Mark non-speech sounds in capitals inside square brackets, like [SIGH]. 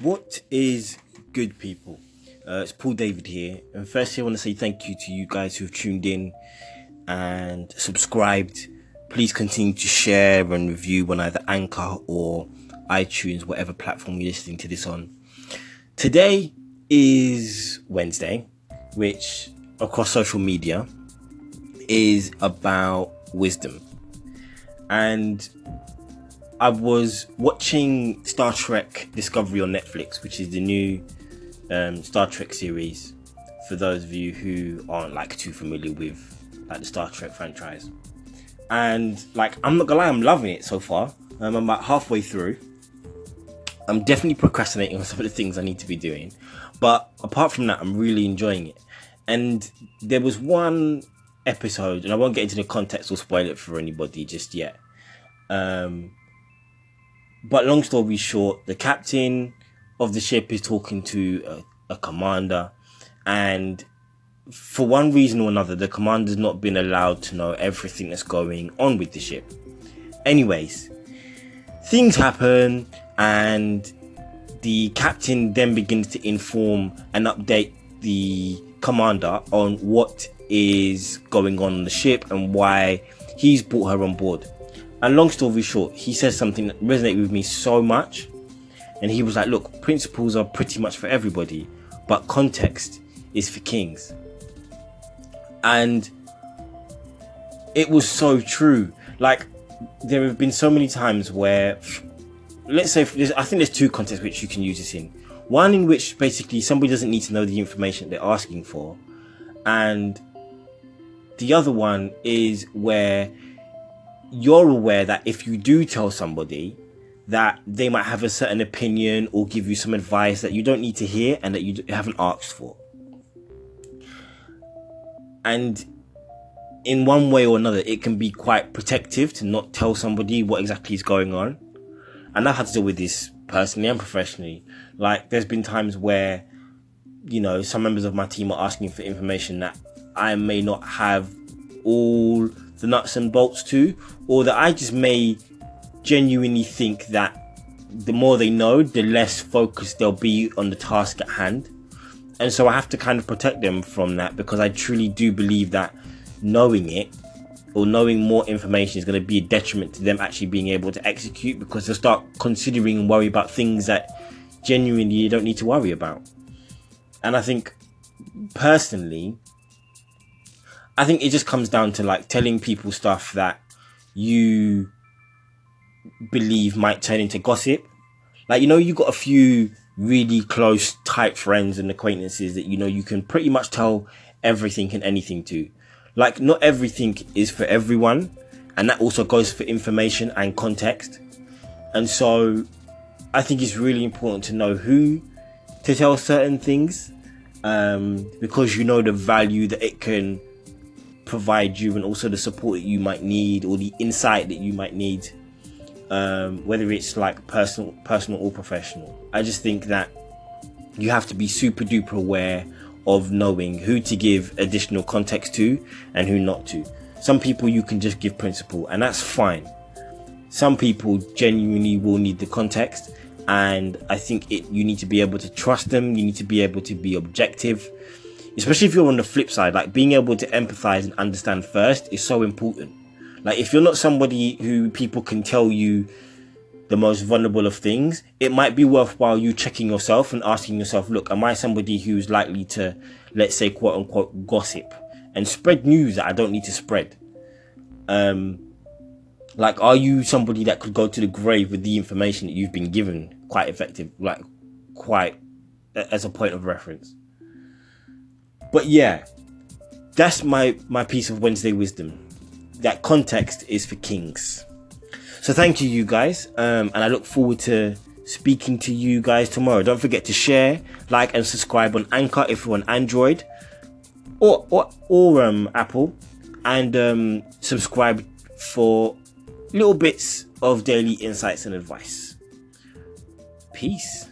What is good, people? Uh, it's Paul David here, and firstly, I want to say thank you to you guys who've tuned in and subscribed. Please continue to share and review on either Anchor or iTunes, whatever platform you're listening to this on. Today is Wednesday, which across social media is about wisdom. And I was watching Star Trek Discovery on Netflix, which is the new um, Star Trek series. For those of you who aren't like too familiar with like the Star Trek franchise, and like I'm not gonna lie, I'm loving it so far. Um, I'm about halfway through. I'm definitely procrastinating on [LAUGHS] some of the things I need to be doing, but apart from that, I'm really enjoying it. And there was one episode, and I won't get into the context or spoil it for anybody just yet. Um, but long story short, the captain of the ship is talking to a, a commander, and for one reason or another, the commander's not been allowed to know everything that's going on with the ship. Anyways, things happen, and the captain then begins to inform and update the commander on what is going on on the ship and why he's brought her on board. And long story short, he says something that resonated with me so much. And he was like, look, principles are pretty much for everybody, but context is for kings. And it was so true. Like, there have been so many times where, let's say, I think there's two contexts which you can use this in. One in which basically somebody doesn't need to know the information they're asking for. And the other one is where you're aware that if you do tell somebody that they might have a certain opinion or give you some advice that you don't need to hear and that you haven't asked for. And in one way or another, it can be quite protective to not tell somebody what exactly is going on. And I've had to deal with this personally and professionally. Like, there's been times where, you know, some members of my team are asking for information that I may not have all the nuts and bolts to, or that I just may genuinely think that the more they know, the less focused they'll be on the task at hand. And so I have to kind of protect them from that because I truly do believe that knowing it or knowing more information is going to be a detriment to them actually being able to execute because they'll start considering and worry about things that genuinely you don't need to worry about. And I think personally, I think it just comes down to like telling people stuff that you believe might turn into gossip. Like, you know, you got a few really close, tight friends and acquaintances that you know you can pretty much tell everything and anything to. Like, not everything is for everyone, and that also goes for information and context. And so, I think it's really important to know who to tell certain things um, because you know the value that it can provide you and also the support that you might need or the insight that you might need um, whether it's like personal personal or professional. I just think that you have to be super duper aware of knowing who to give additional context to and who not to. Some people you can just give principle and that's fine. Some people genuinely will need the context and i think it you need to be able to trust them. You need to be able to be objective especially if you're on the flip side, like being able to empathize and understand first is so important. Like if you're not somebody who people can tell you the most vulnerable of things, it might be worthwhile you checking yourself and asking yourself, look, am I somebody who's likely to, let's say, quote unquote, gossip and spread news that I don't need to spread? Um, like, are you somebody that could go to the grave with the information that you've been given quite effective, like, quite as a point of reference? But yeah, that's my my piece of Wednesday wisdom. That context is for kings. So thank you, you guys, um, and I look forward to speaking to you guys tomorrow. Don't forget to share, like, and subscribe on Anchor if you're on Android or or, or um, Apple, and um, subscribe for little bits of daily insights and advice. Peace.